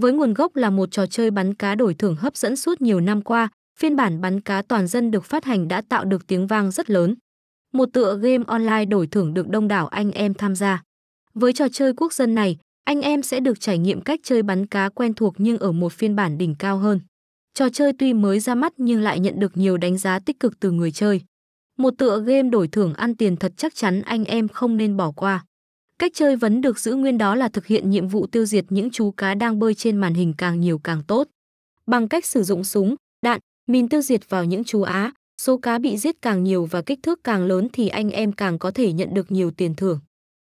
Với nguồn gốc là một trò chơi bắn cá đổi thưởng hấp dẫn suốt nhiều năm qua, phiên bản bắn cá toàn dân được phát hành đã tạo được tiếng vang rất lớn. Một tựa game online đổi thưởng được đông đảo anh em tham gia. Với trò chơi quốc dân này, anh em sẽ được trải nghiệm cách chơi bắn cá quen thuộc nhưng ở một phiên bản đỉnh cao hơn. Trò chơi tuy mới ra mắt nhưng lại nhận được nhiều đánh giá tích cực từ người chơi. Một tựa game đổi thưởng ăn tiền thật chắc chắn anh em không nên bỏ qua. Cách chơi vẫn được giữ nguyên đó là thực hiện nhiệm vụ tiêu diệt những chú cá đang bơi trên màn hình càng nhiều càng tốt. Bằng cách sử dụng súng, đạn, mìn tiêu diệt vào những chú á, số cá bị giết càng nhiều và kích thước càng lớn thì anh em càng có thể nhận được nhiều tiền thưởng.